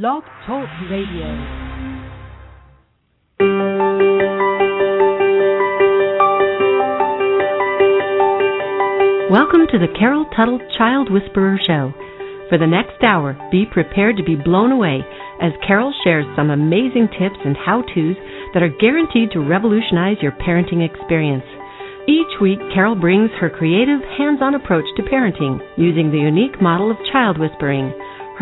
Blog Talk Radio. Welcome to the Carol Tuttle Child Whisperer Show. For the next hour, be prepared to be blown away as Carol shares some amazing tips and how to's that are guaranteed to revolutionize your parenting experience. Each week, Carol brings her creative, hands on approach to parenting using the unique model of child whispering,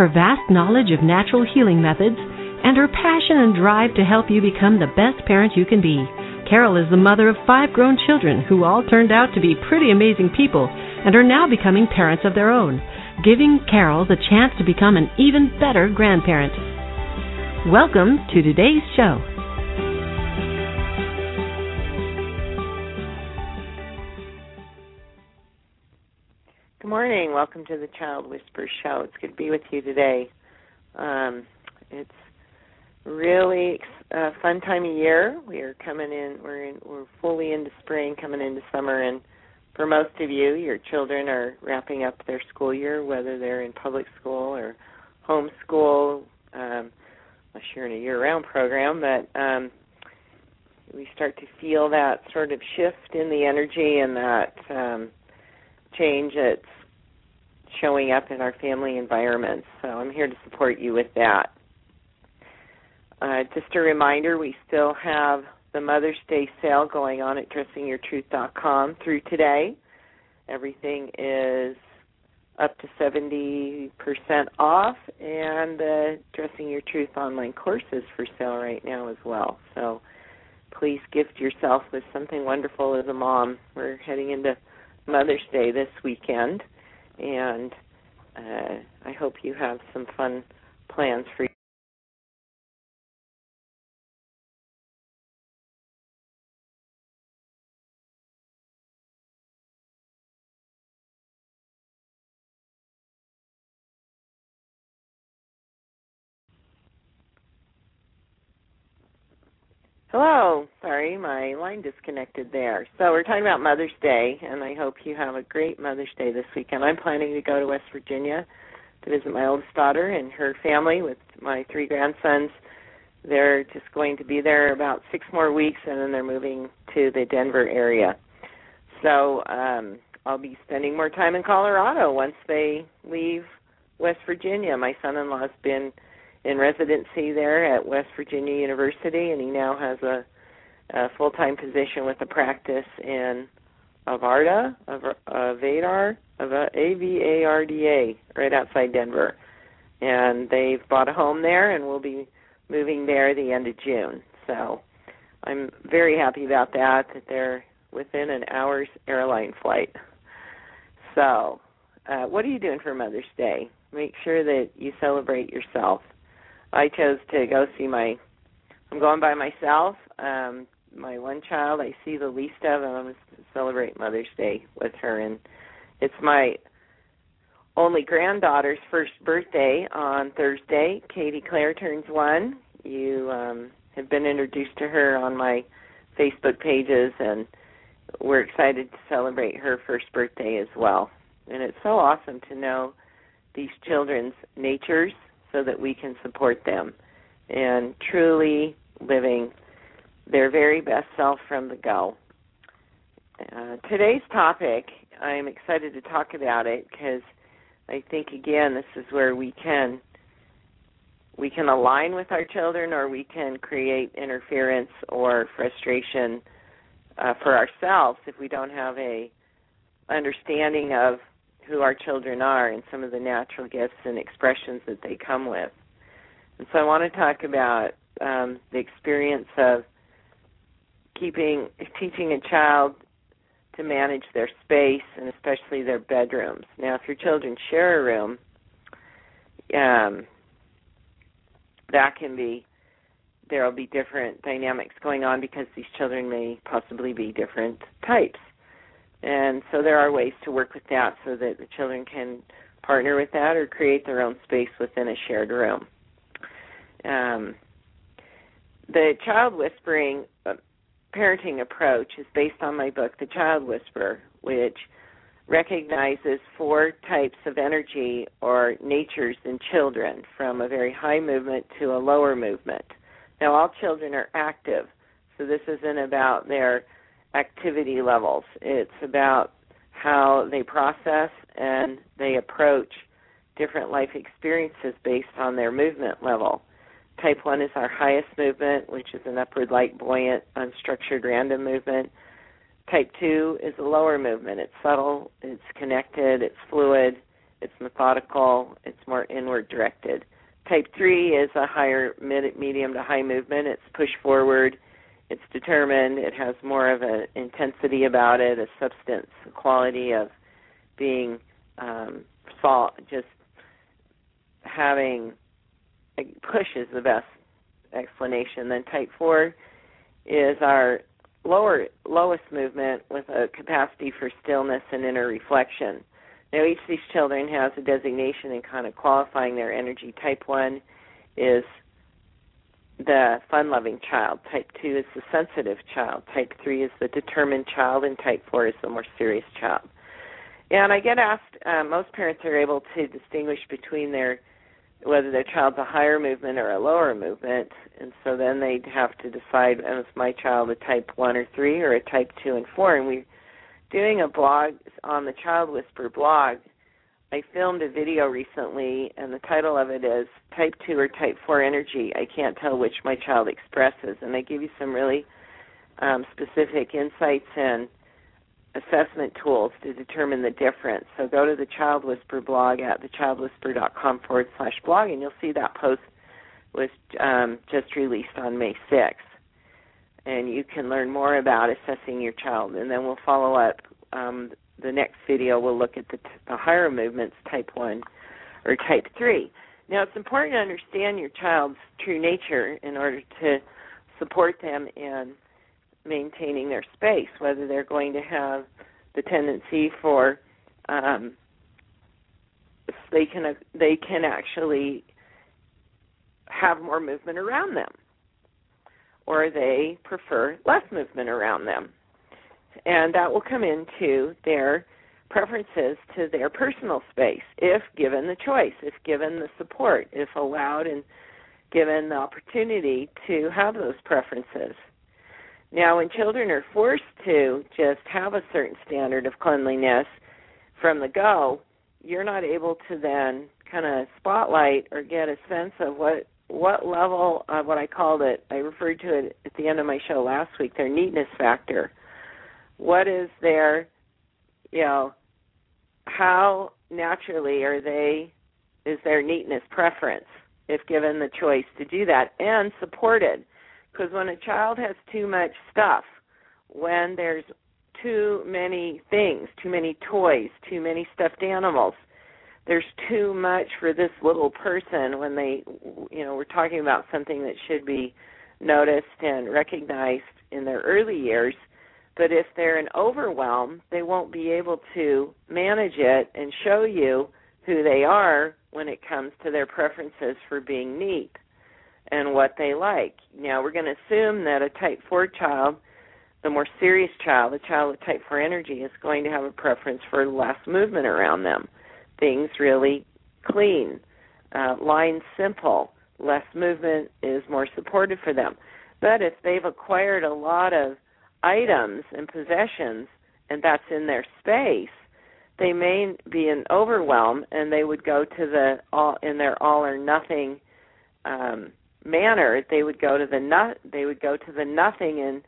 her vast knowledge of natural healing methods, and her passion and drive to help you become the best parent you can be. Carol is the mother of five grown children who all turned out to be pretty amazing people and are now becoming parents of their own, giving Carol the chance to become an even better grandparent. Welcome to today's show. Morning. Welcome to the Child Whisper Show. It's good to be with you today. Um, it's really a fun time of year. We are coming in. We're in, we're fully into spring, coming into summer, and for most of you, your children are wrapping up their school year, whether they're in public school or homeschool. Um, unless you're in a year-round program, but um, we start to feel that sort of shift in the energy and that um, change that's showing up in our family environments. So I'm here to support you with that. Uh, just a reminder, we still have the Mother's Day sale going on at dressingyourtruth.com through today. Everything is up to 70% off, and the Dressing Your Truth online course is for sale right now as well. So please gift yourself with something wonderful as a mom. We're heading into Mother's Day this weekend and uh, I hope you have some fun plans for Hello. Sorry, my line disconnected there. So we're talking about Mother's Day, and I hope you have a great Mother's Day this weekend. I'm planning to go to West Virginia to visit my oldest daughter and her family with my three grandsons. They're just going to be there about six more weeks, and then they're moving to the Denver area. So um, I'll be spending more time in Colorado once they leave West Virginia. My son-in-law's been in residency there at West Virginia University, and he now has a, a full-time position with a practice in Avarda, Avadar, A-V-A-R-D-A, right outside Denver. And they've bought a home there, and we'll be moving there the end of June. So I'm very happy about that, that they're within an hour's airline flight. So, uh, what are you doing for Mother's Day? Make sure that you celebrate yourself. I chose to go see my. I'm going by myself. Um, my one child I see the least of, and I'm going to celebrate Mother's Day with her. And it's my only granddaughter's first birthday on Thursday. Katie Claire turns one. You um, have been introduced to her on my Facebook pages, and we're excited to celebrate her first birthday as well. And it's so awesome to know these children's natures so that we can support them and truly living their very best self from the go. Uh, today's topic, I'm excited to talk about it because I think again this is where we can we can align with our children or we can create interference or frustration uh, for ourselves if we don't have a understanding of who our children are and some of the natural gifts and expressions that they come with. And so I want to talk about um, the experience of keeping teaching a child to manage their space and especially their bedrooms. Now, if your children share a room, um, that can be there will be different dynamics going on because these children may possibly be different types. And so there are ways to work with that so that the children can partner with that or create their own space within a shared room. Um, the child whispering uh, parenting approach is based on my book, The Child Whisperer, which recognizes four types of energy or natures in children from a very high movement to a lower movement. Now, all children are active, so this isn't about their activity levels. It's about how they process and they approach different life experiences based on their movement level. Type 1 is our highest movement, which is an upward light, buoyant, unstructured, random movement. Type 2 is a lower movement. It's subtle, it's connected, it's fluid, it's methodical, it's more inward directed. Type 3 is a higher medium to high movement. It's push forward, it's determined, it has more of an intensity about it, a substance, a quality of being um, salt, just having a push is the best explanation. Then type four is our lower lowest movement with a capacity for stillness and inner reflection. Now each of these children has a designation and kind of qualifying their energy. Type one is the fun loving child. Type two is the sensitive child. Type three is the determined child and type four is the more serious child. And I get asked, uh, most parents are able to distinguish between their whether their child's a higher movement or a lower movement, and so then they'd have to decide: is my child a type one or three, or a type two and four? And we're doing a blog on the Child Whisper blog. I filmed a video recently, and the title of it is "Type Two or Type Four Energy." I can't tell which my child expresses, and I give you some really um, specific insights and assessment tools to determine the difference. So go to the Child Whisper blog at thechildwhisperer.com forward slash blog, and you'll see that post was um, just released on May 6th. And you can learn more about assessing your child. And then we'll follow up. Um, the next video will look at the, t- the higher movements, type 1 or type 3. Now, it's important to understand your child's true nature in order to support them in maintaining their space, whether they're going to have the tendency for um, they can they can actually have more movement around them, or they prefer less movement around them, and that will come into their preferences to their personal space if given the choice, if given the support, if allowed and given the opportunity to have those preferences. Now, when children are forced to just have a certain standard of cleanliness from the go, you're not able to then kind of spotlight or get a sense of what what level of what I called it. I referred to it at the end of my show last week. Their neatness factor. What is their, you know, how naturally are they? Is their neatness preference if given the choice to do that and supported? Because when a child has too much stuff, when there's too many things, too many toys, too many stuffed animals, there's too much for this little person when they, you know, we're talking about something that should be noticed and recognized in their early years. But if they're an overwhelm, they won't be able to manage it and show you who they are when it comes to their preferences for being neat and what they like. Now, we're going to assume that a type 4 child, the more serious child, a child with type 4 energy, is going to have a preference for less movement around them. Things really clean, uh, lines simple, less movement is more supportive for them. But if they've acquired a lot of items and possessions, and that's in their space, they may be an overwhelm, and they would go to the all in their all or nothing um, manner, they would go to the not they would go to the nothing and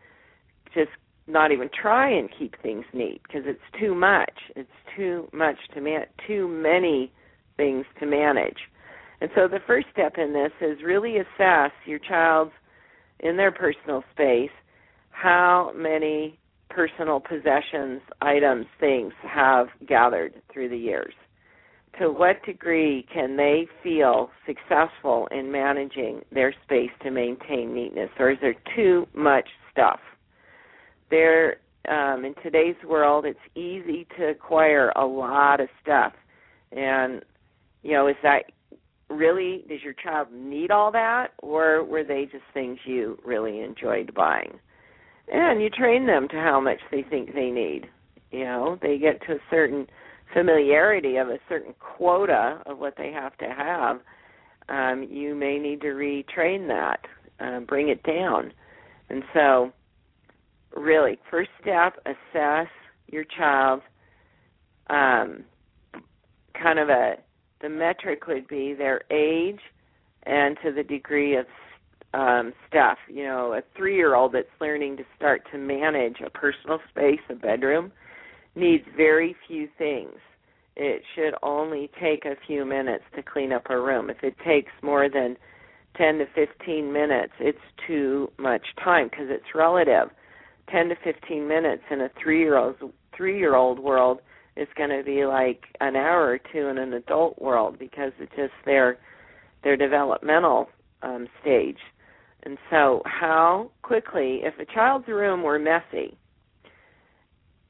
just not even try and keep things neat because it's too much. It's too much to man too many things to manage. And so the first step in this is really assess your child's in their personal space how many personal possessions, items, things have gathered through the years to what degree can they feel successful in managing their space to maintain neatness, or is there too much stuff? There, um, in today's world, it's easy to acquire a lot of stuff, and you know, is that really does your child need all that, or were they just things you really enjoyed buying? And you train them to how much they think they need You know, they get to a certain familiarity of a certain quota of what they have to have. Um, you may need to retrain that, uh, bring it down. And so, really, first step, assess your child. Um, kind of a the metric would be their age and to the degree of um, stuff. You know, a three year old that's learning to start to manage a personal space, a bedroom, needs very few things. It should only take a few minutes to clean up a room. If it takes more than 10 to 15 minutes, it's too much time because it's relative. 10 to 15 minutes in a 3-year-old 3-year-old world is going to be like an hour or two in an adult world because it's just their their developmental um stage. And so, how quickly, if a child's room were messy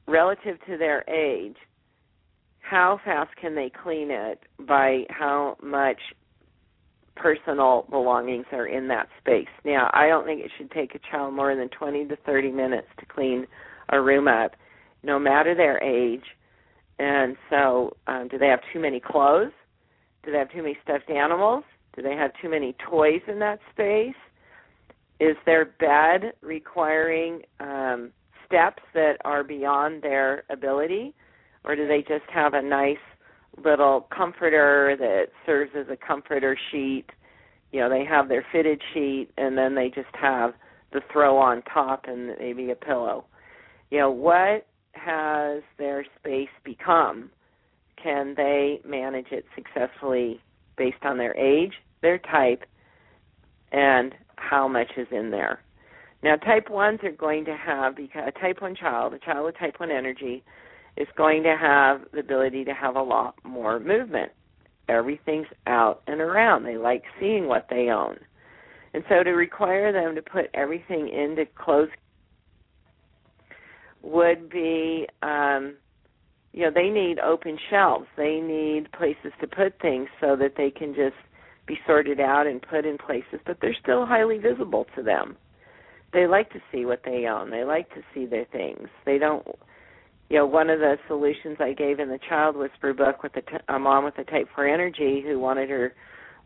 relative to their age, how fast can they clean it by how much personal belongings are in that space? Now, I don't think it should take a child more than 20 to 30 minutes to clean a room up, no matter their age. And so, um, do they have too many clothes? Do they have too many stuffed animals? Do they have too many toys in that space? Is their bed requiring um, steps that are beyond their ability, or do they just have a nice little comforter that serves as a comforter sheet? You know, they have their fitted sheet, and then they just have the throw on top and maybe a pillow. You know, what has their space become? Can they manage it successfully based on their age, their type, and how much is in there. Now, type 1s are going to have, a type 1 child, a child with type 1 energy, is going to have the ability to have a lot more movement. Everything's out and around. They like seeing what they own. And so to require them to put everything into closed would be um you know they need open shelves they need places to put things so that they can just be sorted out and put in places, but they're still highly visible to them. They like to see what they own. They like to see their things. They don't you know, one of the solutions I gave in the Child Whisper book with a, t- a mom with a Type 4 energy who wanted her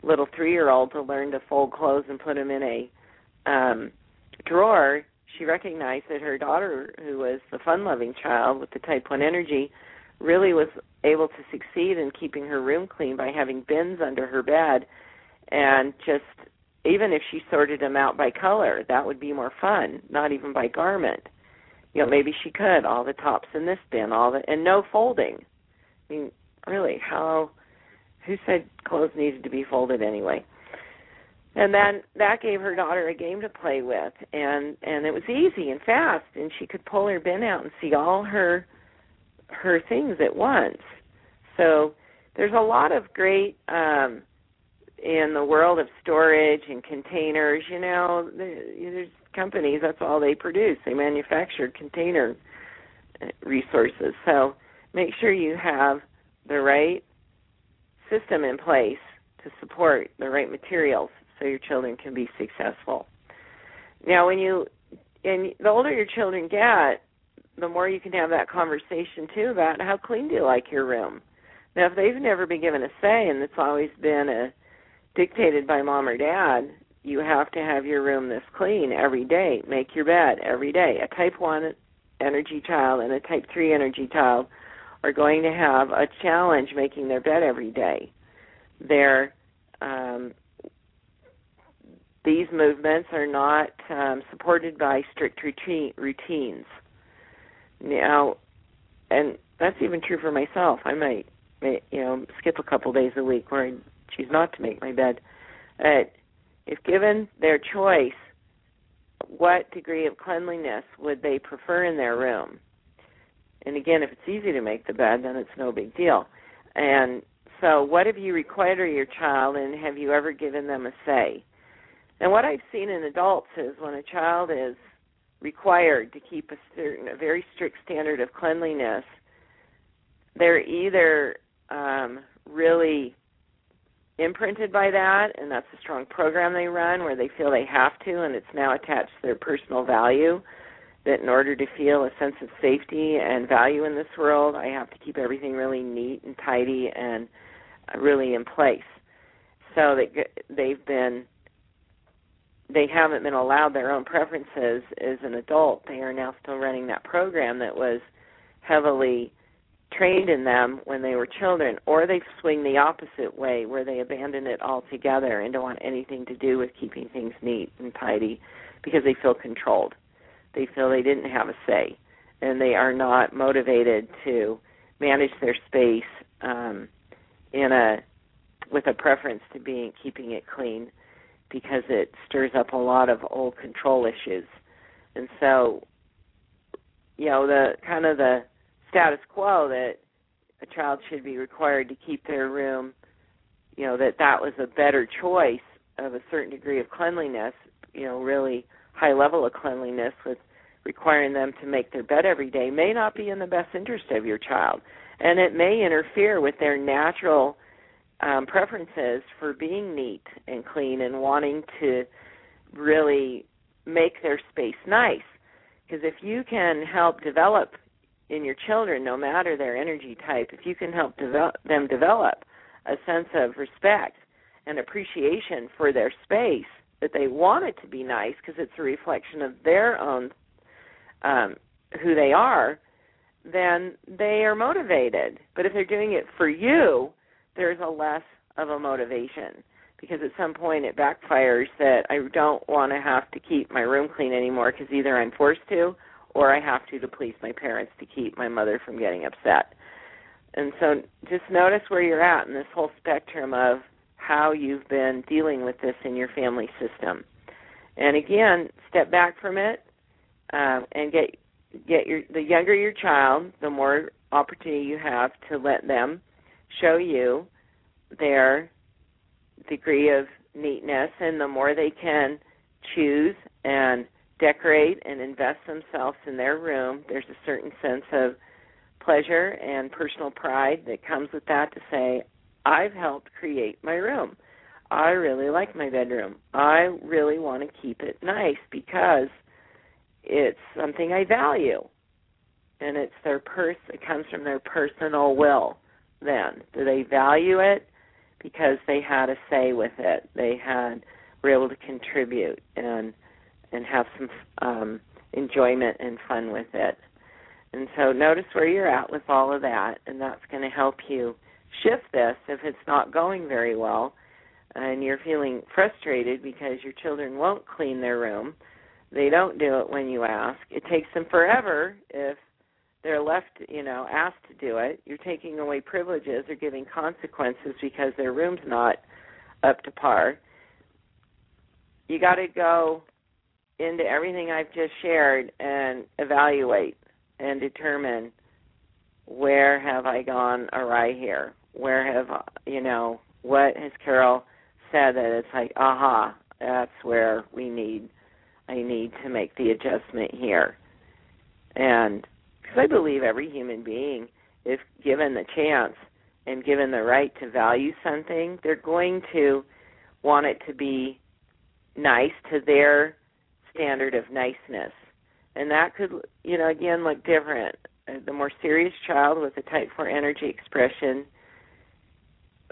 little three-year-old to learn to fold clothes and put them in a um drawer, she recognized that her daughter, who was the fun-loving child with the Type 1 energy, really was able to succeed in keeping her room clean by having bins under her bed and just even if she sorted them out by color, that would be more fun, not even by garment. You know, maybe she could all the tops in this bin, all the and no folding. I mean, really, how who said clothes needed to be folded anyway? And then that gave her daughter a game to play with and and it was easy and fast and she could pull her bin out and see all her her things at once. So there's a lot of great um in the world of storage and containers, you know, there's companies that's all they produce. They manufacture container uh, resources. So make sure you have the right system in place to support the right materials so your children can be successful. Now, when you and the older your children get, the more you can have that conversation too about how clean do you like your room. Now, if they've never been given a say and it's always been a dictated by mom or dad, you have to have your room this clean every day. Make your bed every day. A type 1 energy child and a type 3 energy child are going to have a challenge making their bed every day. They're um, these movements are not um, supported by strict routine, routines. Now, and that's even true for myself. I might, you know, skip a couple days a week where I choose not to make my bed. Uh, if given their choice, what degree of cleanliness would they prefer in their room? And again, if it's easy to make the bed, then it's no big deal. And so, what have you required of your child, and have you ever given them a say? And what I've seen in adults is when a child is required to keep a certain, a very strict standard of cleanliness, they're either um, really imprinted by that and that's a strong program they run where they feel they have to and it's now attached to their personal value that in order to feel a sense of safety and value in this world, I have to keep everything really neat and tidy and uh, really in place. So that they've been they haven't been allowed their own preferences as an adult. They are now still running that program that was heavily trained in them when they were children, or they swing the opposite way where they abandon it altogether and don't want anything to do with keeping things neat and tidy because they feel controlled. They feel they didn't have a say, and they are not motivated to manage their space um, in a with a preference to being keeping it clean because it stirs up a lot of old control issues. And so, you know, the kind of the status quo that a child should be required to keep their room, you know, that that was a better choice of a certain degree of cleanliness, you know, really high level of cleanliness with requiring them to make their bed every day may not be in the best interest of your child. And it may interfere with their natural um, preferences for being neat and clean and wanting to really make their space nice. Because if you can help develop in your children, no matter their energy type, if you can help develop, them develop a sense of respect and appreciation for their space, that they want it to be nice because it's a reflection of their own um, who they are, then they are motivated. But if they're doing it for you, there's a less of a motivation because at some point it backfires that I don't want to have to keep my room clean anymore because either I'm forced to or I have to to please my parents to keep my mother from getting upset. And so just notice where you're at in this whole spectrum of how you've been dealing with this in your family system. And again, step back from it uh, and get get your the younger your child, the more opportunity you have to let them show you their degree of neatness and the more they can choose and decorate and invest themselves in their room. There's a certain sense of pleasure and personal pride that comes with that to say i've helped create my room. I really like my bedroom. I really want to keep it nice because it's something i value. And it's their pers it comes from their personal will then. Do they value it? Because they had a say with it. They had were able to contribute and and have some um, enjoyment and fun with it. And so notice where you're at with all of that, and that's going to help you shift this if it's not going very well and you're feeling frustrated because your children won't clean their room. They don't do it when you ask. It takes them forever if they're left, you know, asked to do it. You're taking away privileges or giving consequences because their room's not up to par. You got to go into everything I've just shared and evaluate and determine where have I gone awry here? Where have you know what has Carol said that it's like aha that's where we need I need to make the adjustment here and because I believe every human being, if given the chance and given the right to value something, they're going to want it to be nice to their standard of niceness. And that could, you know, again look different. Uh, the more serious child with a type 4 energy expression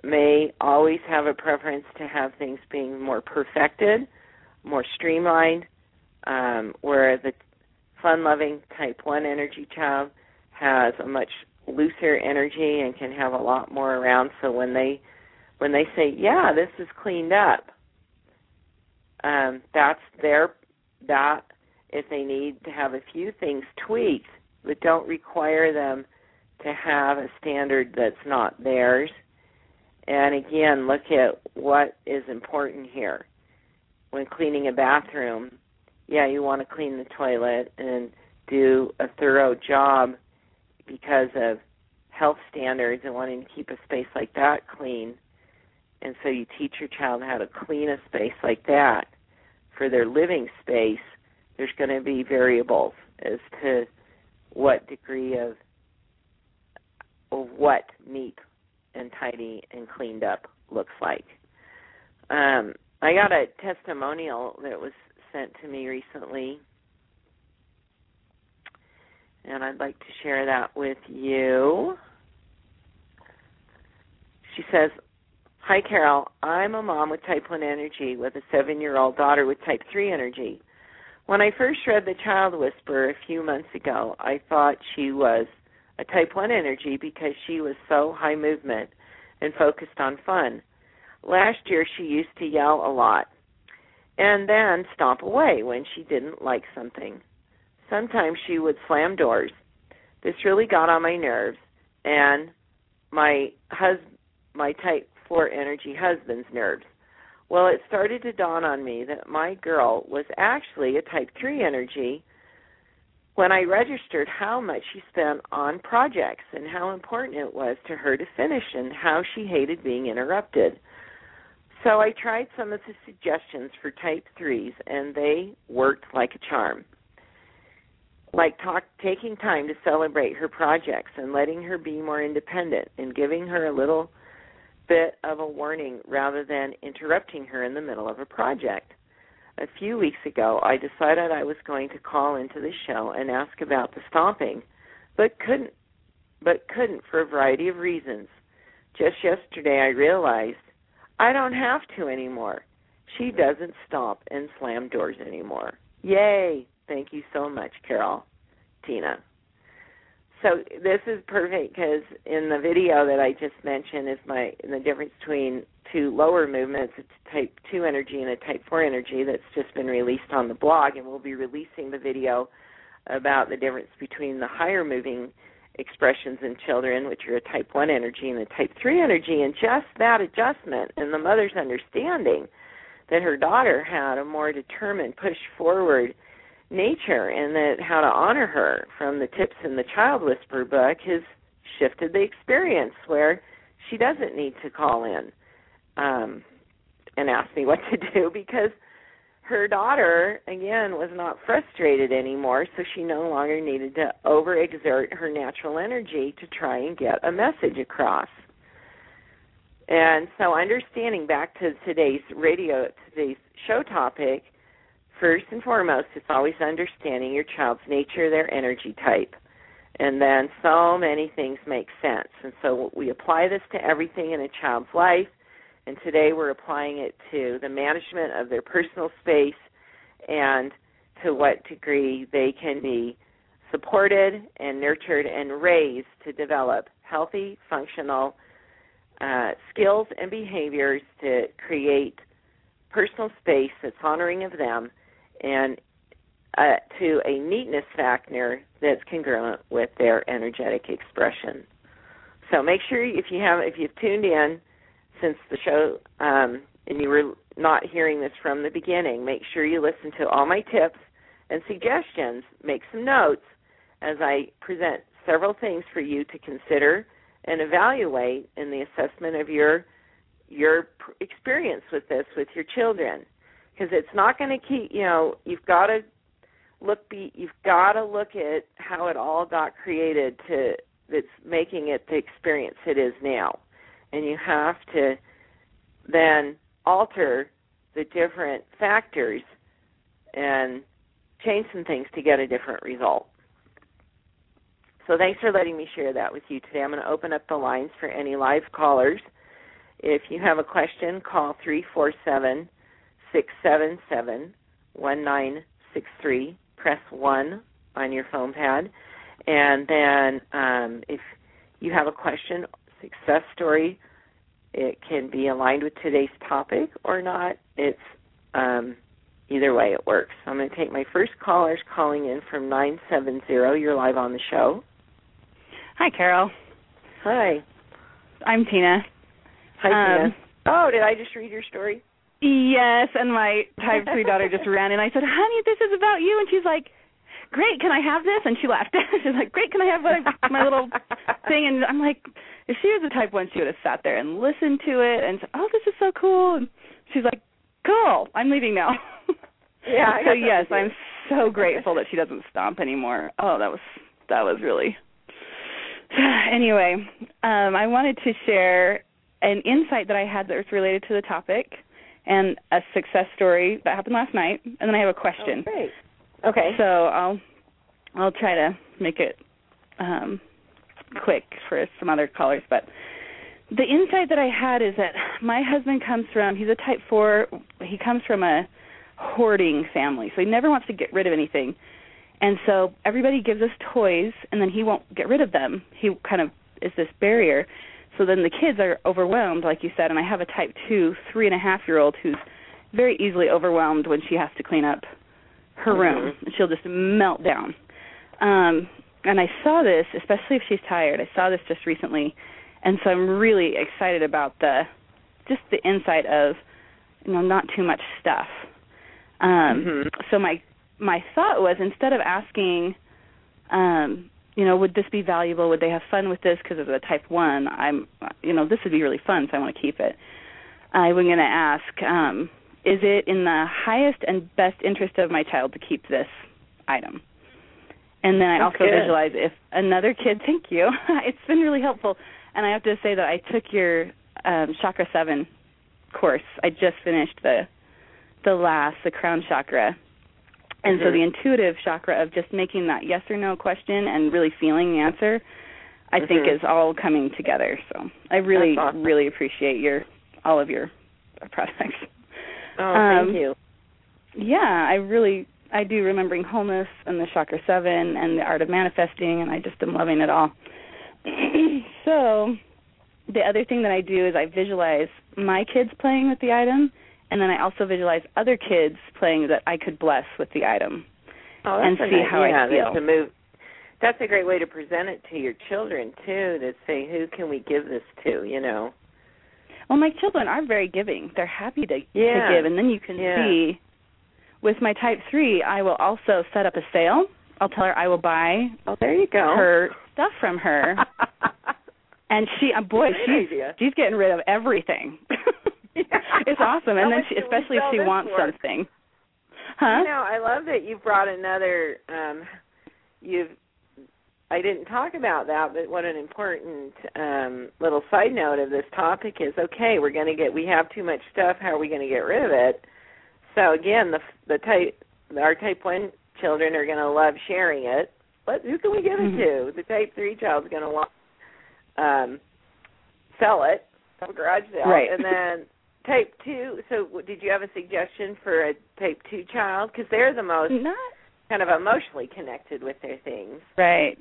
may always have a preference to have things being more perfected, more streamlined, um, where the fun loving type 1 energy child has a much looser energy and can have a lot more around so when they when they say yeah this is cleaned up um that's their that if they need to have a few things tweaked but don't require them to have a standard that's not theirs. And again look at what is important here. When cleaning a bathroom yeah, you want to clean the toilet and do a thorough job because of health standards and wanting to keep a space like that clean. And so you teach your child how to clean a space like that for their living space. There's going to be variables as to what degree of of what neat and tidy and cleaned up looks like. Um, I got a testimonial that was sent to me recently and I'd like to share that with you. She says, Hi, Carol. I'm a mom with type 1 energy with a seven year old daughter with type 3 energy. When I first read The Child Whisperer a few months ago, I thought she was a type 1 energy because she was so high movement and focused on fun. Last year, she used to yell a lot and then stomp away when she didn't like something. Sometimes she would slam doors. This really got on my nerves, and my hus- my type 4 energy husband's nerves. Well, it started to dawn on me that my girl was actually a type 3 energy when I registered how much she spent on projects and how important it was to her to finish and how she hated being interrupted. So I tried some of the suggestions for type 3s and they worked like a charm. Like talk, taking time to celebrate her projects and letting her be more independent and giving her a little bit of a warning rather than interrupting her in the middle of a project. A few weeks ago, I decided I was going to call into the show and ask about the stomping, but couldn't but couldn't for a variety of reasons. Just yesterday I realized I don't have to anymore. She doesn't stomp and slam doors anymore. Yay! Thank you so much, Carol. Tina so this is perfect because in the video that I just mentioned is my the difference between two lower movements. It's type two energy and a type four energy that's just been released on the blog, and we'll be releasing the video about the difference between the higher moving expressions in children, which are a type one energy and a type three energy, and just that adjustment and the mother's understanding that her daughter had a more determined push forward nature and that how to honor her from the tips in the child whisper book has shifted the experience where she doesn't need to call in um and ask me what to do because her daughter again was not frustrated anymore so she no longer needed to overexert her natural energy to try and get a message across. And so understanding back to today's radio today's show topic first and foremost, it's always understanding your child's nature, their energy type. And then so many things make sense. And so we apply this to everything in a child's life. And today we're applying it to the management of their personal space and to what degree they can be supported and nurtured and raised to develop healthy, functional uh, skills and behaviors to create personal space that's honoring of them and uh, to a neatness factor that's congruent with their energetic expression. So make sure if you have if you've tuned in since the show um, and you were not hearing this from the beginning, make sure you listen to all my tips and suggestions. Make some notes as I present several things for you to consider and evaluate in the assessment of your your experience with this with your children because it's not going to keep you know you've got to look be you've got to look at how it all got created to that's making it the experience it is now. And you have to then alter the different factors and change some things to get a different result. So thanks for letting me share that with you today. I'm going to open up the lines for any live callers. If you have a question call three four seven six seven seven one nine six three. Press one on your phone pad, and then um, if you have a question, success story, it can be aligned with today's topic or not. It's um, either way it works. So I'm going to take my first callers calling in from nine seven zero. You're live on the show. Hi, Carol. Hi. I'm Tina. Hi, um, Tina. Oh, did I just read your story? Yes, and my type three daughter just ran in. I said, "Honey, this is about you," and she's like, "Great, can I have this?" And she laughed. she's like, "Great, can I have my, my little thing?" And I'm like, if she was a type one, she would have sat there and listened to it and said, "Oh, this is so cool." And she's like, "Cool, I'm leaving now." Yeah. so yes, I'm so grateful that she doesn't stomp anymore. Oh, that was that was really. anyway, um, I wanted to share an insight that I had that was related to the topic and a success story that happened last night, and then I have a question. Oh, great. Okay. So I'll I'll try to make it um quick for some other callers, but the insight that I had is that my husband comes from he's a type 4, he comes from a hoarding family. So he never wants to get rid of anything. And so everybody gives us toys and then he won't get rid of them. He kind of is this barrier. So then the kids are overwhelmed, like you said, and I have a type two, three and a half year old who's very easily overwhelmed when she has to clean up her Mm-hmm. room. And she'll just melt down. Um and I saw this, especially if she's tired. I saw this just recently. And so I'm really excited about the just the insight of you know not too much stuff. Um Mhm. so my my thought was instead of asking um you know would this be valuable would they have fun with this because of the type 1 I'm you know this would be really fun so I want to keep it. I was going to ask um is it in the highest and best interest of my child to keep this item? And then I That's also good. visualize if another kid, thank you. it's been really helpful. And I have to say that I took your um chakra 7 course. I just finished the the last, the crown chakra. And so Mhm. the intuitive chakra of just making that yes or no question and really feeling the answer, I think Mhm. is all coming together. So I really, awesome. really appreciate your all of your products. Oh, Um, thank you. Yeah, I really I do remembering wholeness and the chakra seven and the art of manifesting and I just am loving it all. so the other thing that I do is I visualize my kids playing with the item and then I also visualize other kids playing that I could bless with the item. Oh, and see nice- how I yeah, feel. That's a move. That's a great way to present it to your children too. To say, who can we give this to? You know. Well, my children are very giving. They're happy to, Yeah. to give, and then you can Yeah. see. With my type three, I will also set up a sale. I'll tell her I will buy Oh, there you go. her stuff from her, and she, uh, boy, she's she's getting rid of everything. it's awesome, How and then she, especially if she wants something. Huh? You know, I love that you brought another. um You've. I didn't talk about that, but what an important um little side note of this topic is. Okay, we're going to get. We have too much stuff. How are we going to get rid of it? So again, the the type our type one children are going to love sharing it. But who can we give it Mhm. to? The type three child's going to want um sell it, have a garage sale, Right. and then type two. So, did you have a suggestion for a type two child? Because they're the most Not kind of emotionally connected with their things. Right.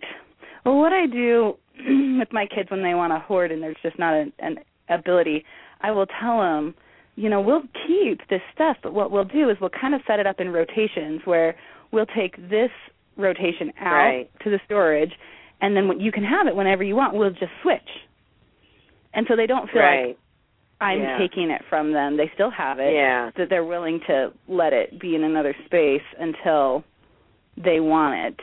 Well, what I do with my kids when they want to hoard and there's just not an, an ability, I will tell them, you know, we'll keep this stuff, but what we'll do is we'll kind of set it up in rotations where we'll take this rotation out Right. to the storage, and then you can have it whenever you want. We'll just switch, and so they don't feel like right. I'm Yeah. taking it from them. They still have it. Yeah. That they're willing to let it be in another space until they want it,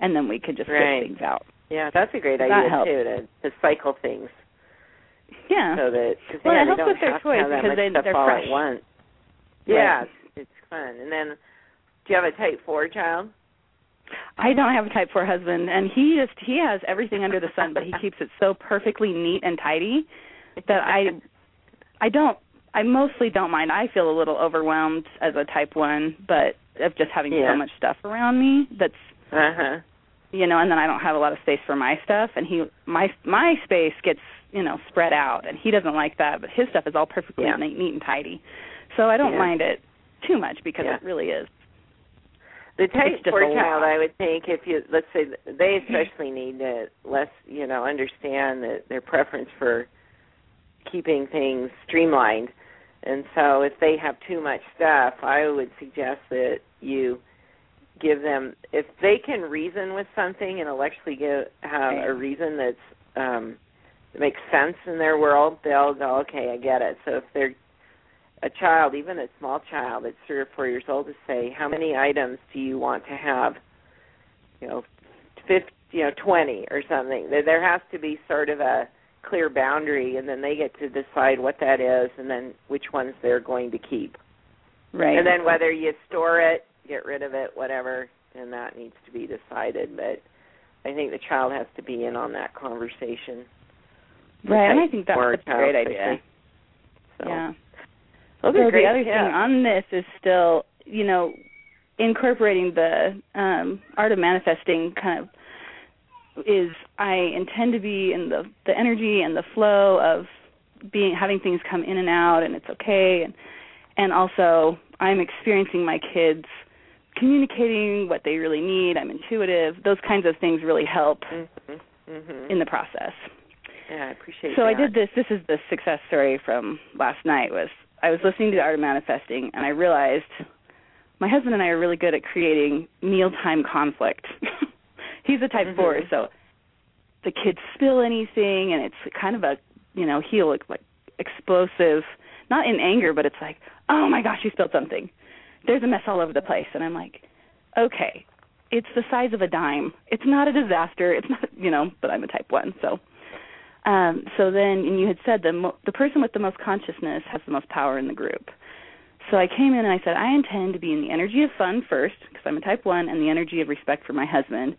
and then we could just Right. things out. Yeah, that's a great That idea helps. too to to cycle things Yeah. so that cause, Well, yeah, it helps with their choice because they, they're all fresh. at once. Yeah, it's, it's fun. And then, do you have a type four child? I don't have a type four husband, and he just he has everything under the sun, but he keeps it so perfectly neat and tidy that I I don't I mostly don't mind. I feel a little overwhelmed as a type one, but of just having Yeah. so much stuff around me that's Uh huh. you know, and then I don't have a lot of space for my stuff and he my my space gets, you know, spread out and he doesn't like that, but his stuff is all perfectly Yeah. neat, neat and tidy. So I don't Yeah. mind it too much because it really is. The type four child. I would think, if you let's say they especially need to less, you know, understand that their preference for keeping things streamlined, and so if they have too much stuff, I would suggest that you give them if they can reason with something and intellectually give have a reason that's um that makes sense in their world, they'll go, okay, I get it. So if they're a child, even a small child that's three or four years old, to say, how many items do you want to have? You know, fifty, you know, twenty or something. There, there has to be sort of a clear boundary, and then they get to decide what that is, and then which ones they're going to keep. Right. And then whether you store it, get rid of it, whatever, then that needs to be decided. But I think the child has to be in on that conversation. right, and I think that's a great idea. So, Yeah. those so the other tips. thing on this is still, you know, incorporating the um art of manifesting kind of is I intend to be in the the energy and the flow of being having things come in and out and it's okay and and also I'm experiencing my kids communicating what they really need. I'm intuitive. Those kinds of things really help Mhm. Mhm. in the process. Yeah, I appreciate So that. I did this. This is the success story from last night. Was I was listening to the Art of Manifesting, and I realized my husband and I are really good at creating mealtime conflict. He's a type Mhm. four, so the kids spill anything, and it's kind of a you know he'll look like explosive, not in anger, but it's like, oh my gosh, you spilled something. There's a mess all over the place, and I'm like, okay, it's the size of a dime. It's not a disaster. It's not you know, but I'm a type one, so um, so then, and you had said the mo- the person with the most consciousness has the most power in the group. So I came in and I said, I intend to be in the energy of fun first, because I'm a type one, and the energy of respect for my husband,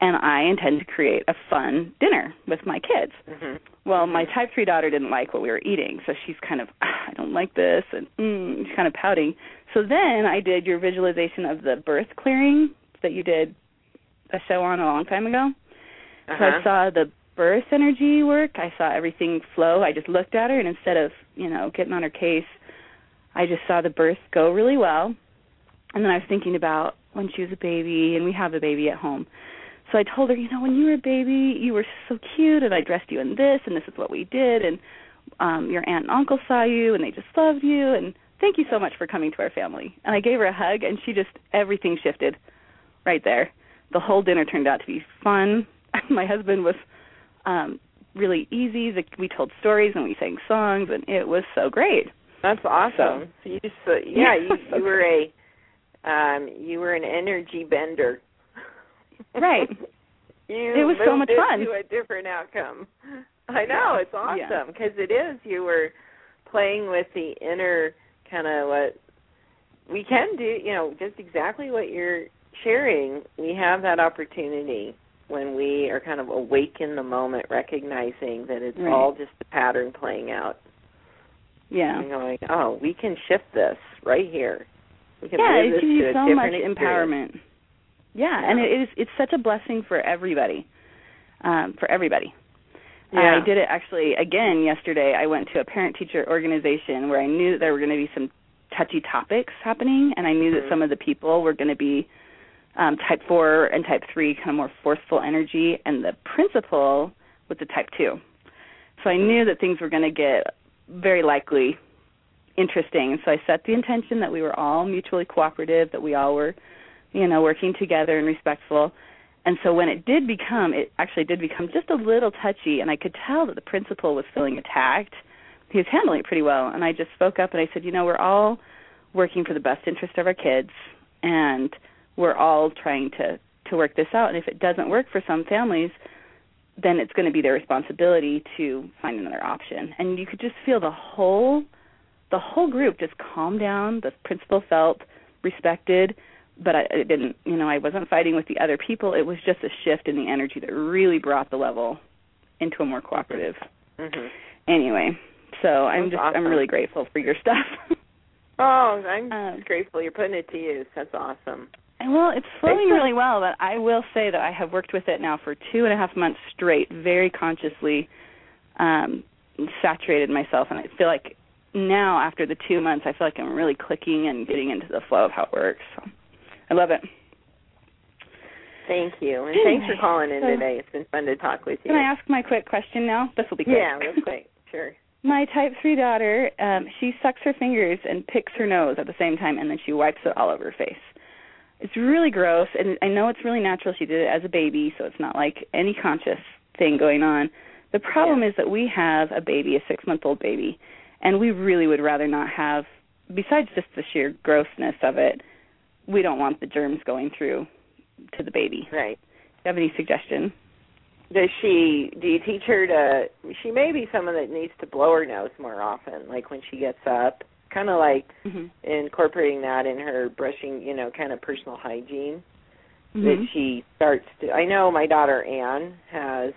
and I intend to create a fun dinner with my kids. Mhm. Well, my type three daughter didn't like what we were eating, so she's kind of, "Ah, I don't like this, and mm, she's kind of pouting. So then I did your visualization of the birth clearing that you did a show on a long time ago. So Uh-huh. I saw the birth energy work. I saw everything flow. I just looked at her, and instead of you know getting on her case, I just saw the birth go really well. And then I was thinking about when she was a baby, and we have a baby at home. So I told her, you know, when you were a baby, you were so cute, and I dressed you in this, and this is what we did, and um your aunt and uncle saw you, and they just loved you, and thank you so much for coming to our family. And I gave her a hug, and she just everything shifted right there. The whole dinner turned out to be fun. My husband was um really easy. The, we told stories and we sang songs, and it was so great. That's awesome. So, you just uh, yeah, you you were a um you were an energy bender. Right. you It was so much fun. into a different outcome. I know Yeah. it's awesome Yeah. because it is. You were playing with the inner kind of what we can do. You know, just exactly what you're sharing. We have that opportunity when we are kind of awake in the moment, recognizing that it's Right. all just a pattern playing out. Yeah. And going, oh, we can shift this right here. We can yeah, it gives you so much experience. empowerment. Yeah, and it is it's such a blessing for everybody. Um, for everybody. Yeah. I did it actually again yesterday. I went to a parent teacher organization where I knew that there were going to be some touchy topics happening, and I knew Mhm. that some of the people were going to be um, type four and type three, kind of more forceful energy, and the principal was the type two. So I knew that things were going to get very likely interesting. So I set the intention that we were all mutually cooperative, that we all were, you know, working together and respectful. And so when it did become, it actually did become just a little touchy, and I could tell that the principal was feeling attacked. He was handling it pretty well, and I just spoke up and I said, you know, we're all working for the best interest of our kids, and we're all trying to to work this out. And if it doesn't work for some families, then it's going to be their responsibility to find another option. And you could just feel the whole the whole group just calm down. The principal felt respected, but I it didn't. You know, I wasn't fighting with the other people. It was just a shift in the energy that really brought the level into a more cooperative. Mhm. Anyway, so I'm That's just I'm really grateful for your stuff. Oh, I'm Um, grateful you're putting it to use. That's awesome. And well, it's flowing really well, but I will say that I have worked with it now for two and a half months straight, very consciously um saturated myself and I feel like now after the two months I feel like I'm really clicking and getting into the flow of how it works. So I love it. Thank you, and thanks for calling in today. It's been fun to talk with you. Can I ask my quick question now? This will be quick. Yeah, real quick. Sure. My type three daughter, um, she sucks her fingers and picks her nose at the same time, and then she wipes it all over her face. It's really gross, and I know it's really natural. She did it as a baby, so it's not like any conscious thing going on. The problem is that we have a baby, a six month old baby, and we really would rather not have, besides just the sheer grossness of it, we don't want the germs going through to the baby. Right. Do you have any suggestion? Does she? Do you teach her to? She may be someone that needs to blow her nose more often, like when she gets up. Kind of like Mm-hmm. incorporating that in her brushing, you know, kind of personal hygiene. Mm-hmm. that she starts to I know my daughter Anne has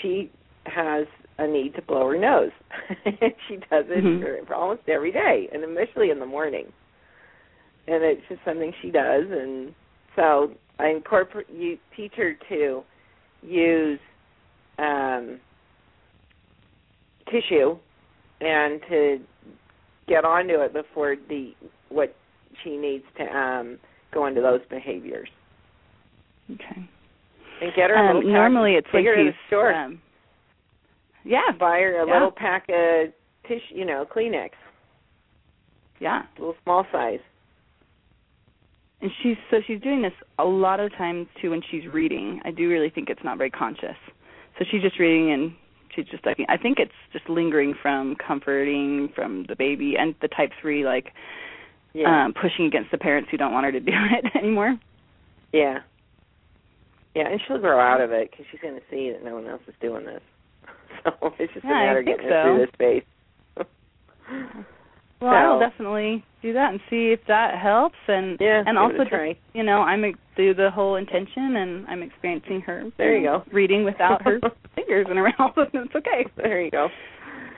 she has a need to blow her nose. she does it Mhm. for, for almost every day and especially in the morning. And it's just something she does and so I incorporate you teach her to use um, tissue and to get onto it before the what she needs to um go into those behaviors. Okay. And get her a Um, little pack- normally it's take when her the store. um, yeah, buy her a Yeah. little pack of tissue, you know, Kleenex, yeah. a little small size. And she's so she's doing this a lot of times too when she's reading. I do really think it's not very conscious. So she's just reading and she's just like I think it's just lingering from comforting from the baby and the type 3 like Yeah. um pushing against the parents who don't want her to do it anymore. yeah. Yeah, and she'll grow out of it because she's going to see that no one else is doing this. So it's just Yeah, a matter of getting her through this phase. Well, I'll definitely do that and see if that helps and yeah, and also just, try. you know, I'm through the whole intention and I'm experiencing her There you go. reading without her fingers in her mouth and it's okay. There you go.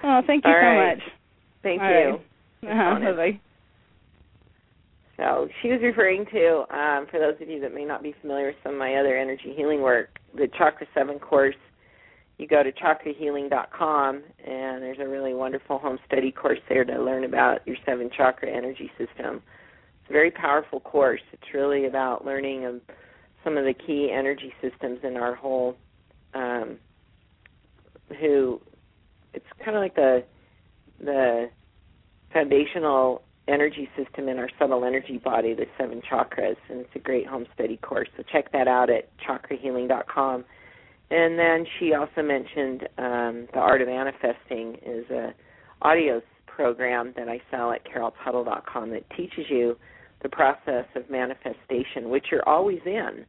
Oh, thank you All so right. much. Thank All you. right. Uh-huh. Bye-bye. So she was referring to, um, for those of you that may not be familiar with some of my other energy healing work, the Chakra 7 course. You go to chakrahealing.com, and there's a really wonderful home study course there to learn about your seven chakra energy system. It's a very powerful course. It's really about learning some of the key energy systems in our whole, um, who, it's kind of like the, the foundational energy system in our subtle energy body, the seven chakras, and it's a great home study course. So check that out at chakrahealing.com. And then she also mentioned um, the Art of Manifesting is a audio program that I sell at caroltuttle.com that teaches you the process of manifestation, which you're always in.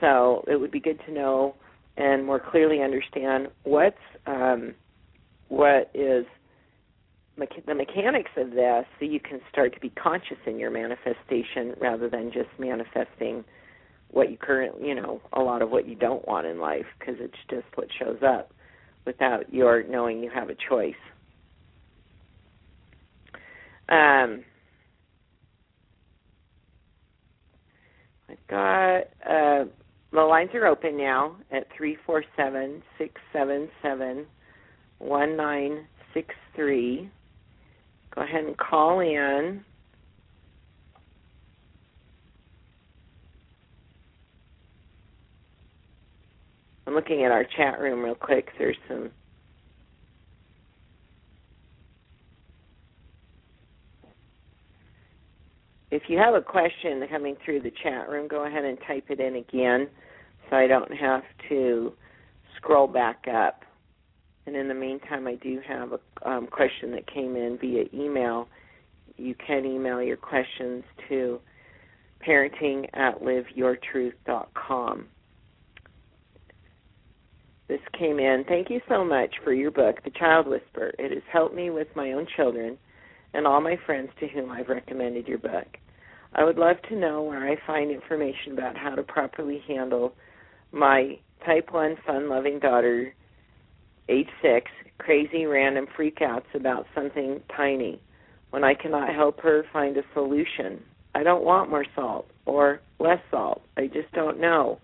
So it would be good to know and more clearly understand what's um, what is the mechanics of this so you can start to be conscious in your manifestation rather than just manifesting what you currently, you know, a lot of what you don't want in life because it's just what shows up without your knowing you have a choice. Um, I've got uh, the lines are open now at three four seven six seven seven one nine six three. Go ahead and call in. I'm looking at our chat room real quick. There's some If you have a question coming through the chat room, go ahead and type it in again so I don't have to scroll back up. And in the meantime, I do have a um, question that came in via email. You can email your questions to parenting at liveyourtruth.com. This came in. Thank you so much for your book, The Child Whisperer. It has helped me with my own children and all my friends to whom I've recommended your book. I would love to know where I find information about how to properly handle my type 1 fun loving daughter, age 6, crazy random freakouts about something tiny when I cannot help her find a solution. I don't want more salt or less salt. I just don't know.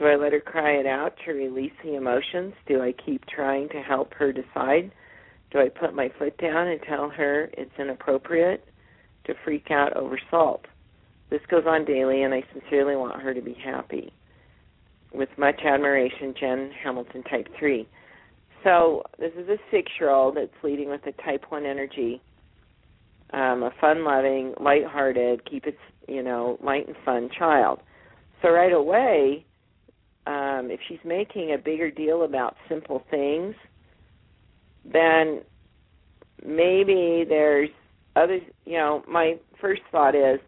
Do I let her cry it out to release the emotions? Do I keep trying to help her decide? Do I put my foot down and tell her it's inappropriate to freak out over salt? This goes on daily, and I sincerely want her to be happy. With much admiration, Jen Hamilton, Type 3. So, this is a six year old that's leading with a Type 1 energy, um, a fun loving, light hearted, keep it, you know, light and fun child. So, right away, um, if she's making a bigger deal about simple things, then maybe there's other you know my first thought is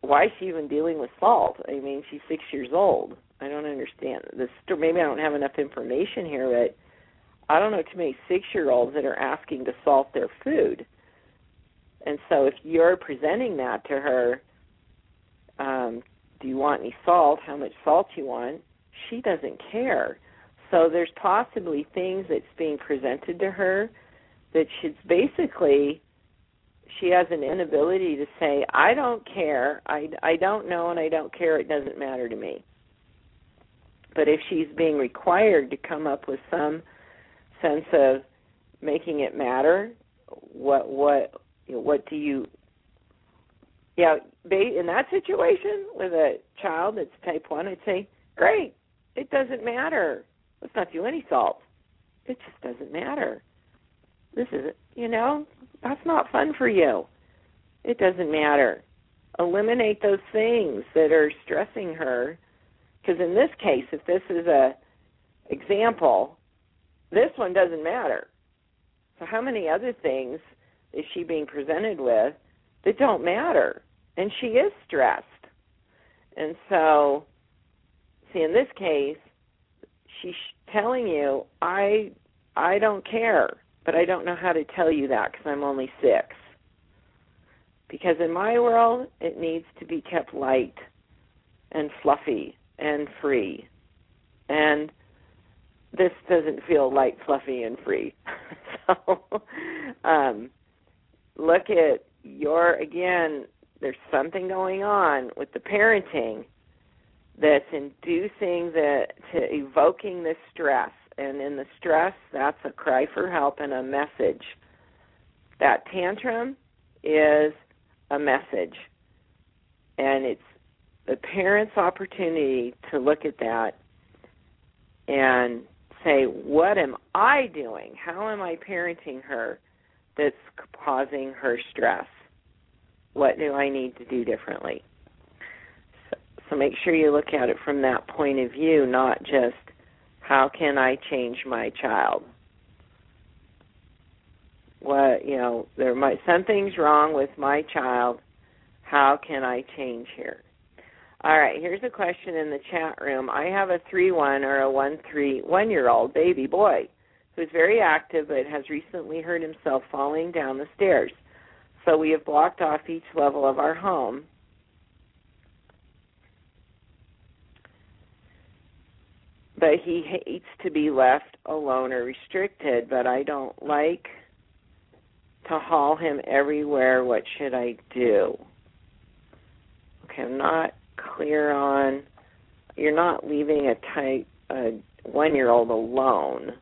why is she even dealing with salt? I mean she's six years old. I don't understand this maybe i don't have enough information here but i don't know too many six year olds that are asking to salt their food. And so if you're presenting that to her um do you want any salt? How much salt you want? She doesn't care. So there's possibly things that's being presented to her that she's basically she has an inability to say, I don't care, I, I don't know, and I don't care, it doesn't matter to me. But if she's being required to come up with some sense of making it matter, what what you know, what do you yeah, in that situation with a child that's type 1, I'd say, "Great. It doesn't matter. Let's not do any salt. It just doesn't matter. This is, you know, that's not fun for you. It doesn't matter. Eliminate those things that are stressing her because in this case, if this is a example, this one doesn't matter. So how many other things is she being presented with that don't matter? And she is stressed. And so, see, in this case, she's telling you, I, I don't care, but I don't know how to tell you that because I'm only six. Because in my world, it needs to be kept light and fluffy and free. And this doesn't feel light, fluffy, and free. so um, look at your, again, there's something going on with the parenting that's inducing the, to evoking the stress. And in the stress, that's a cry for help and a message. That tantrum is a message. And it's the parent's opportunity to look at that and say, what am I doing? How am I parenting her that's causing her stress? What do I need to do differently? So, so make sure you look at it from that point of view, not just how can I change my child? What you know, there might something's wrong with my child. How can I change here? All right, here's a question in the chat room. I have a 3 1 or a 1 3 one year old baby boy who's very active but has recently hurt himself falling down the stairs. So we have blocked off each level of our home. But he hates to be left alone or restricted, but I don't like to haul him everywhere. What should I do? Okay, I'm not clear on you're not leaving a type a one year old alone.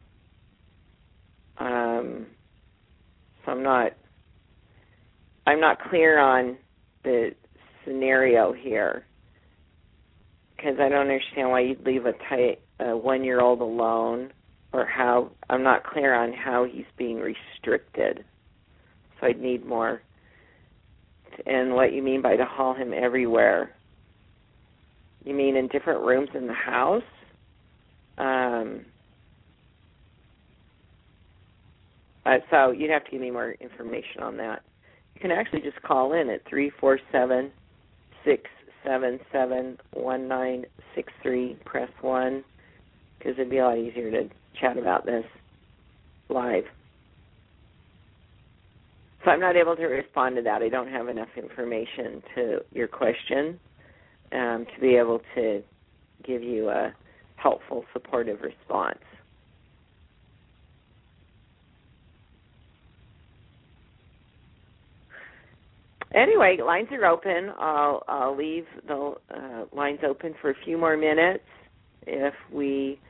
Um, so I'm not I'm not clear on the scenario here because I don't understand why you'd leave a type a one year old alone or how I'm not clear on how he's being restricted. So I'd need more and what you mean by to haul him everywhere. You mean in different rooms in the house? Um, uh, so you'd have to give me more information on that. You can actually just call in at three four seven six seven seven one nine six three. Press one because it'd be a lot easier to chat about this live. So I'm not able to respond to that. I don't have enough information to your question um, to be able to give you a helpful, supportive response. Anyway, lines are open. I'll, I'll leave the uh, lines open for a few more minutes. If we,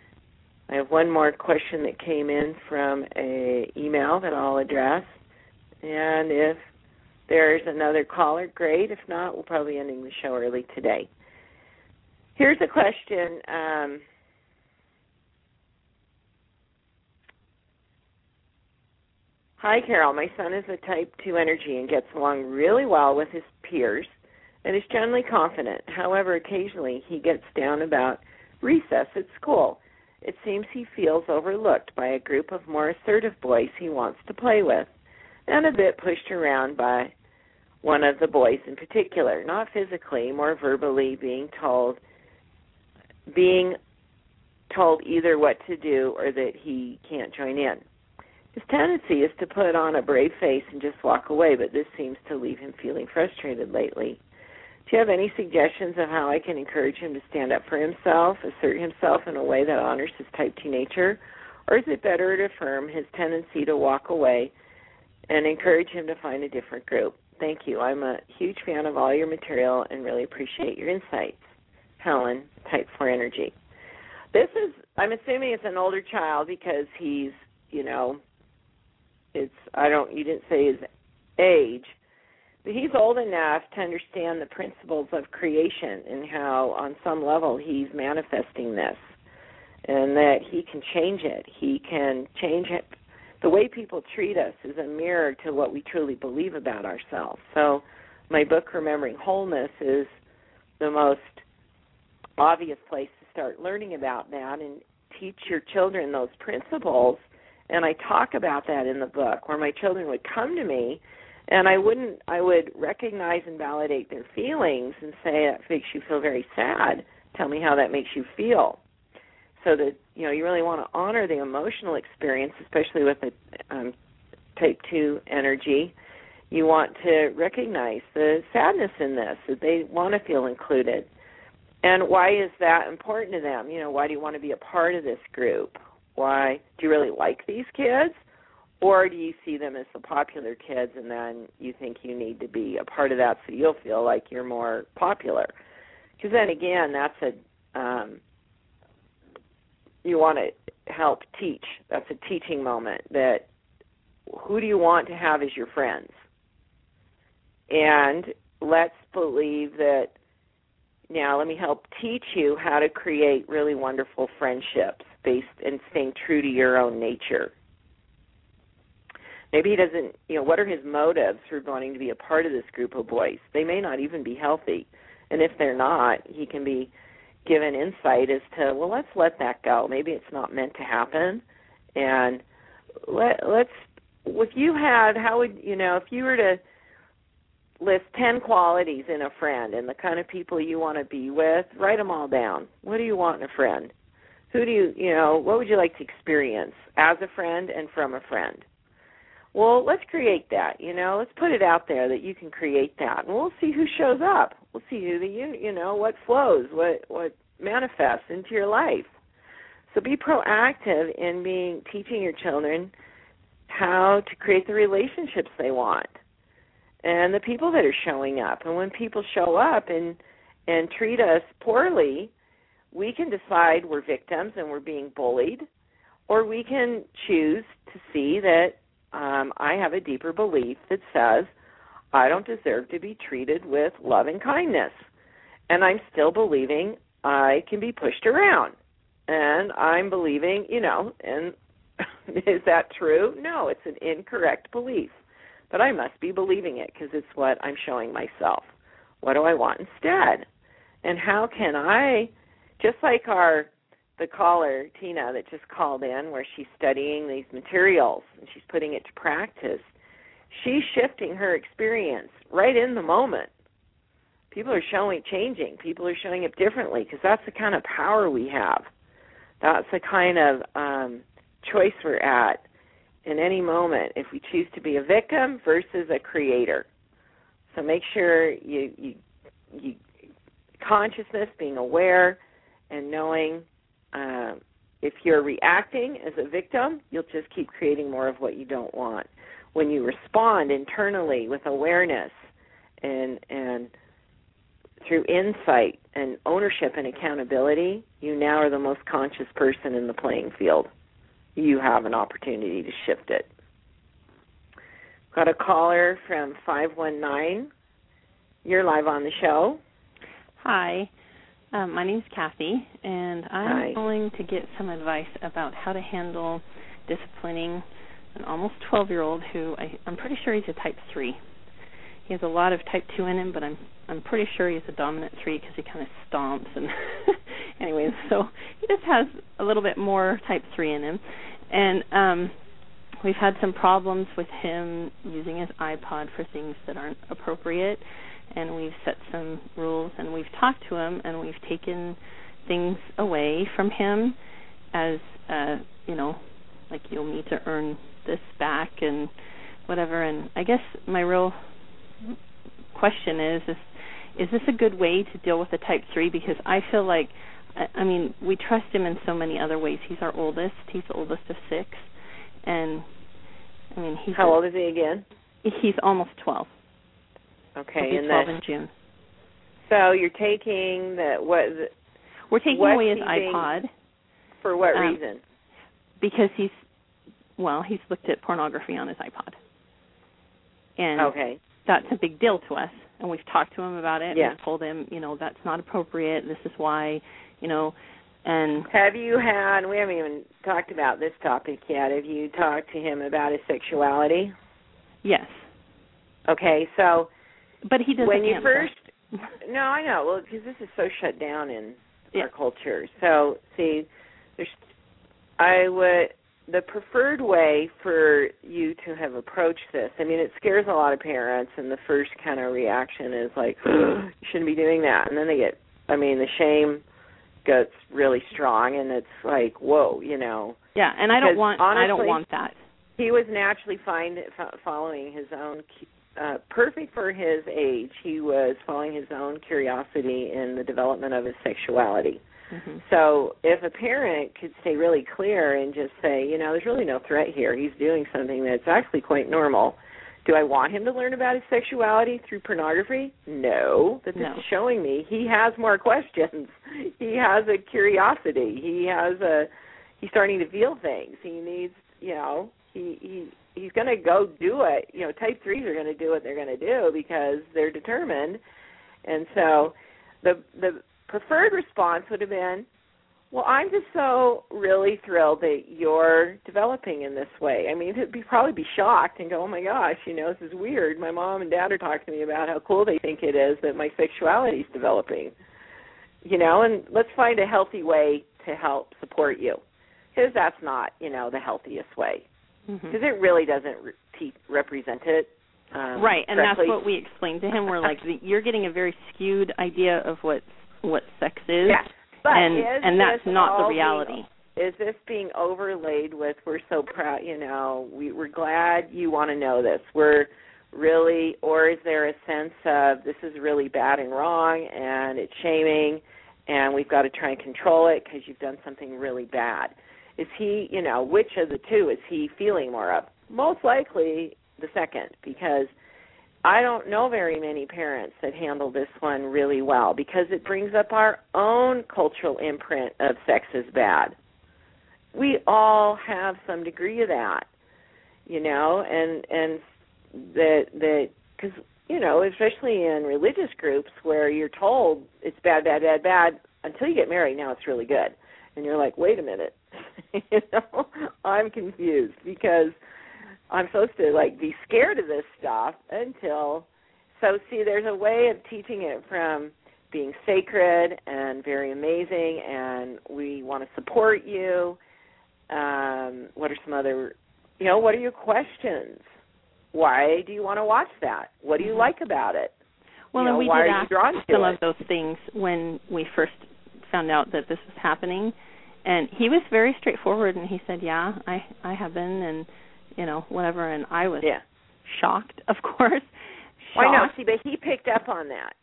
I have one more question that came in from a email that I'll address, and if there's another caller, great. If not, we'll probably ending the show early today. Here's a question. Um, Hi, Carol. My son is a type 2 energy and gets along really well with his peers and is generally confident. However, occasionally he gets down about recess at school. It seems he feels overlooked by a group of more assertive boys he wants to play with and a bit pushed around by one of the boys in particular, not physically, more verbally being told being told either what to do or that he can't join in. His tendency is to put on a brave face and just walk away, but this seems to leave him feeling frustrated lately. Do you have any suggestions of how I can encourage him to stand up for himself, assert himself in a way that honors his type 2 nature? Or is it better to affirm his tendency to walk away and encourage him to find a different group. Thank you. I'm a huge fan of all your material and really appreciate your insights. Helen, Type 4 Energy. This is, I'm assuming it's an older child because he's, you know, it's, I don't, you didn't say his age, but he's old enough to understand the principles of creation and how, on some level, he's manifesting this and that he can change it. He can change it. The way people treat us is a mirror to what we truly believe about ourselves. So, my book, Remembering Wholeness, is the most obvious place to start learning about that and teach your children those principles. And I talk about that in the book, where my children would come to me and I wouldn't I would recognize and validate their feelings and say that makes you feel very sad. Tell me how that makes you feel. So that you know you really want to honor the emotional experience, especially with a um, type two energy. You want to recognize the sadness in this that they want to feel included. And why is that important to them? You know, why do you want to be a part of this group? Why do you really like these kids? or do you see them as the popular kids and then you think you need to be a part of that so you'll feel like you're more popular. Because then again that's a um you want to help teach. That's a teaching moment that who do you want to have as your friends? And let's believe that now let me help teach you how to create really wonderful friendships based and staying true to your own nature Maybe he doesn't, you know, what are his motives for wanting to be a part of this group of boys? They may not even be healthy. And if they're not, he can be given insight as to, well, let's let that go. Maybe it's not meant to happen. And let let's if you had how would you know, if you were to list 10 qualities in a friend and the kind of people you want to be with, write them all down. What do you want in a friend? Who do you, you know, what would you like to experience as a friend and from a friend? Well, let's create that. You know, let's put it out there that you can create that, and we'll see who shows up. We'll see who the you you know what flows, what what manifests into your life. So be proactive in being teaching your children how to create the relationships they want and the people that are showing up. And when people show up and and treat us poorly, we can decide we're victims and we're being bullied, or we can choose to see that um, I have a deeper belief that says I don't deserve to be treated with love and kindness. And I'm still believing I can be pushed around. And I'm believing, you know, and is that true? No, it's an incorrect belief. But I must be believing it because it's what I'm showing myself. What do I want instead? And how can I, just like our the caller Tina that just called in where she's studying these materials and she's putting it to practice she's shifting her experience right in the moment. People are showing changing. People are showing up differently because that's the kind of power we have. That's the kind of um choice we're at in any moment if we choose to be a victim versus a creator. So make sure you you you consciousness being aware and knowing um, if you're reacting as a victim, you'll just keep creating more of what you don't want. When you respond internally with awareness and and through insight and ownership and accountability, you now are the most conscious person in the playing field. You have an opportunity to shift it. Got a caller from 519. You're live on the show. Hi. Um, my name's Cathy, and I'm Hi. calling to get some advice about how to handle disciplining an almost 12 year old who I, I'm pretty sure he's a type 3. He has a lot of type 2 in him, but I'm I'm pretty sure he's a dominant 3 because he kind of stomps and anyways, so he just has a little bit more type 3 in him. And um we've had some problems with him using his iPod for things that aren't appropriate and we've set some rules and we've talked to him and we've taken things away from him as uh you know like you'll need to earn this back and whatever. And i guess my real question is is is this a good way to deal with a type 3 because i feel like I, I mean we trust him in so many other ways. He's our oldest. He's the oldest of six. And I mean, he's How old is he again? He's almost 12. Okay, and 12 the, in June. so you're taking the what the, We're taking away his iPod for what Um, reason? because he's well, he's looked at pornography on his iPod. And Okay. that's a big deal to us and we've talked to him about it Yeah. we've told him you know that's not appropriate this is why you know and Have you had? We haven't even talked about this topic yet. Have you talked to him about his sexuality? yes Okay, so but he doesn't when you first no i know. Well because this is so shut down in Yeah. our culture. So see there's i would the preferred way for you to have approached this i mean it scares a lot of parents and the first kind of reaction is like you shouldn't be doing that. And then they get i mean the shame gets really strong and it's like whoa you know. Yeah and i don't want i don't want that. he was naturally find, fo- following his own uh, perfect for his age he was following his own curiosity in the development of his sexuality. Hmm so if a parent could stay really clear and just say you know there's really no threat here he's doing something that's actually quite normal do i want him to learn about his sexuality through pornography? No but this No. is showing me he has more questions. He has a curiosity. He has a he's starting to feel things. He needs you know he he he's going to go do it. You know type threes are going to do what they're going to do because they're determined. And so the the preferred response would have been well i'm just so really thrilled that you're developing in this way. I mean he'd be probably be shocked and go oh my gosh you know this is weird. My mom and dad are talking to me about how cool they think it is that my sexuality is developing. You know and let's find a healthy way to help support you because that's not you know the healthiest way hmm because it really doesn't re- represent it um, right and that's what we explained to him. We're like the, you're getting a very skewed idea of what what sex is yeah but and is and that's not the reality. Is this being overlaid with we're so proud you know we we're glad you want to know this. We're really or is there a sense of this is really bad and wrong and it's shaming and we've got to try and control it because you've done something really bad is he you know which of the two is he feeling more of most likely the second because I don't know very many parents that handle this one really well because it brings up our own cultural imprint of sex is bad. We all have some degree of that, you know, and and that that because you know, especially in religious groups where you're told it's bad, bad, bad, bad until you get married. Now it's really good, and you're like, wait a minute, you know, I'm confused because I'm supposed to like be scared of this stuff until so see there's a way of teaching it from being sacred and very amazing and we want to support you. Um what are some other you know, what are your questions? Why do you want to watch that? What do you Mhm. like about it? Well, You know, and we did ask some it? of those things when we first found out that this was happening, and he was very straightforward, and he said, "Yeah, I I have been, and you know, whatever." And I was Yeah. shocked, of course. I know. See, but he picked up on that,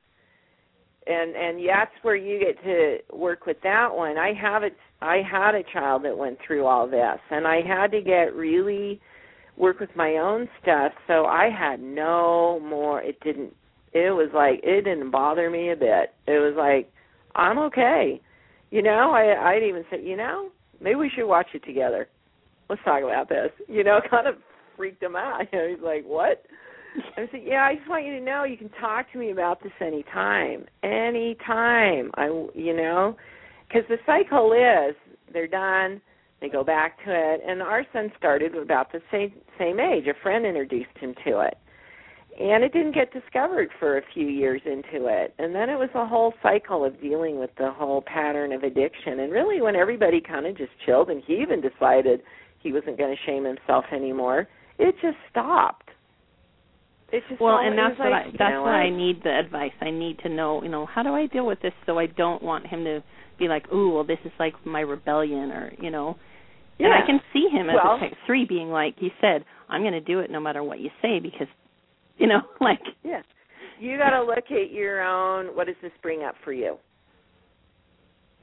and and that's where you get to work with that one. I have it. I had a child that went through all this, and I had to get really work with my own stuff. So I had no more. It didn't. It was like it didn't bother me a bit. It was like I'm okay. You know, I I'd even say, you know, maybe we should watch it together. Let's talk about this. You know, kind of freaked him out. You know, he's like, what? I said, yeah, I just want you to know you can talk to me about this anytime, anytime. I, you know, because the cycle is they're done, they go back to it, and our son started about the same same age. A friend introduced him to it, and it didn't get discovered for a few years into it, and then it was a whole cycle of dealing with the whole pattern of addiction. And really, when everybody kind of just chilled, and he even decided he wasn't going to shame himself anymore, it just stopped. It's just well, and that's what like, I you that's know why I what? need the advice. I need to know, you know, how do I deal with this so I don't want him to be like, "Ooh, well, this is like my rebellion," or you know. yeah. And. I can see him as Well- a type three being like, he said, "I'm going to do it no matter what you say," because, you know, like. Yeah. You got to look at your own. What does this bring up for you?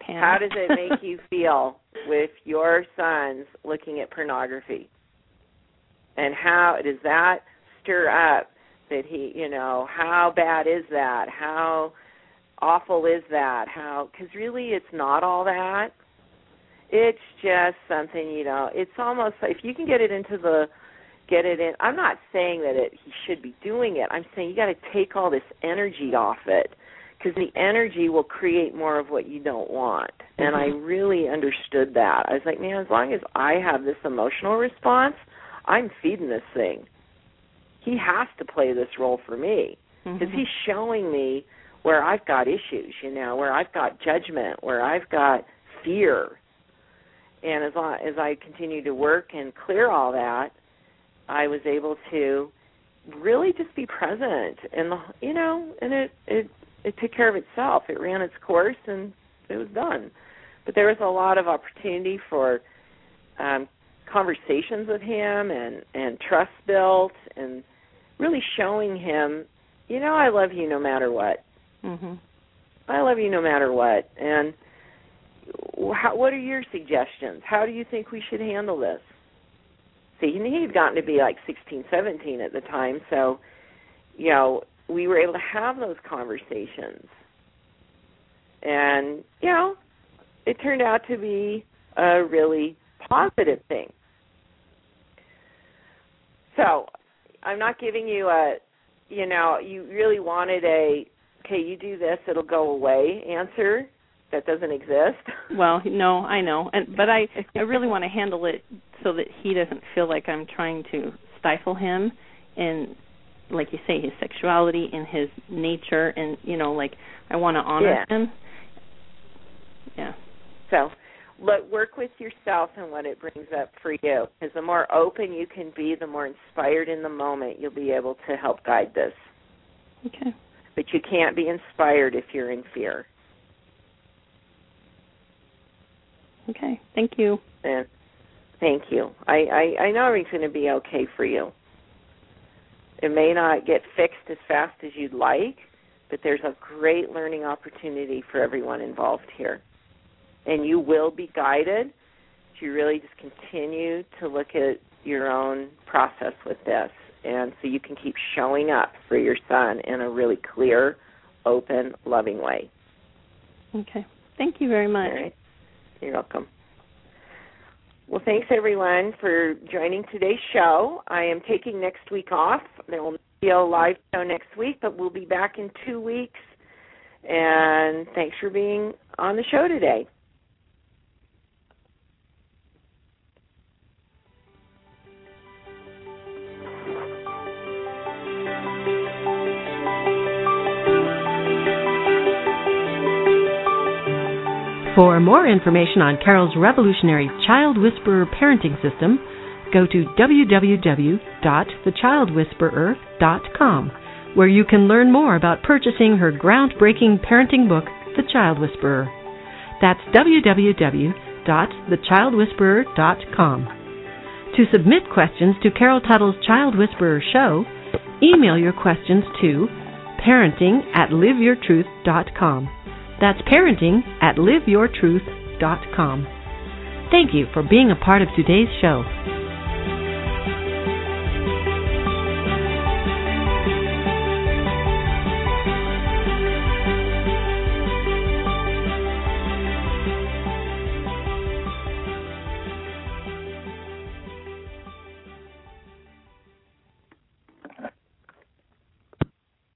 Pam. How does it make you feel with your sons looking at pornography? And how does that stir up that he, you know, how bad is that? How awful is that? How cuz really it's not all that. It's just something, you know, it's almost like if you can get it into the get it in. I'm not saying that it he should be doing it. I'm saying you got to take all this energy off it because the energy will create more of what you don't want. Mm-hmm. And I mm-hmm. really understood that. I was like, man, as long as I have this emotional response, I'm feeding this thing. He has to play this role for me because mm-hmm. he's showing me where I've got issues, you know, where I've got judgment, where I've got fear. And as long as I continue to work and clear all that, I was able to really just be present and the you know and it it it took care of itself. It ran its course and it was done. But there was a lot of opportunity for um conversations with him and and trust built and really showing him you know I love you no matter what. Mhm I love you no matter what. And how, what are your suggestions? How do you think we should handle this see he had gotten to be like 16 17 at the time. So you know we were able to have those conversations. And you know it turned out to be a really positive thing. So i'm not giving you a you know you really wanted a okay you do this it'll go away answer. That doesn't exist. Well, no, I know, and but I I really want to handle it so that he doesn't feel like I'm trying to stifle him and like you say his sexuality and his nature and you know like I want to honor yeah. him. Yeah. So, let work with yourself and what it brings up for you. Because the more open you can be, the more inspired in the moment you'll be able to help guide this. Okay. But you can't be inspired if you're in fear. Okay. Thank you. And thank you. I, I, I know everything's going to be okay for you. It may not get fixed as fast as you'd like, but there's a great learning opportunity for everyone involved here. And you will be guided to really just continue to look at your own process with this. And so you can keep showing up for your son in a really clear, open, loving way. Okay. Thank you very much. You're welcome. Well, thanks everyone for joining today's show. I am taking next week off. There will be a live show next week, but we'll be back in two weeks. And thanks for being on the show today. For more information on Carol's revolutionary Child Whisperer parenting system, go to www.thechildwhisperer.com, where you can learn more about purchasing her groundbreaking parenting book, The Child Whisperer. That's www.thechildwhisperer.com. To submit questions to Carol Tuttle's Child Whisperer show, email your questions to parenting at liveyourtruth.com. That's parenting at liveyourtruth.com. Thank you for being a part of today's show.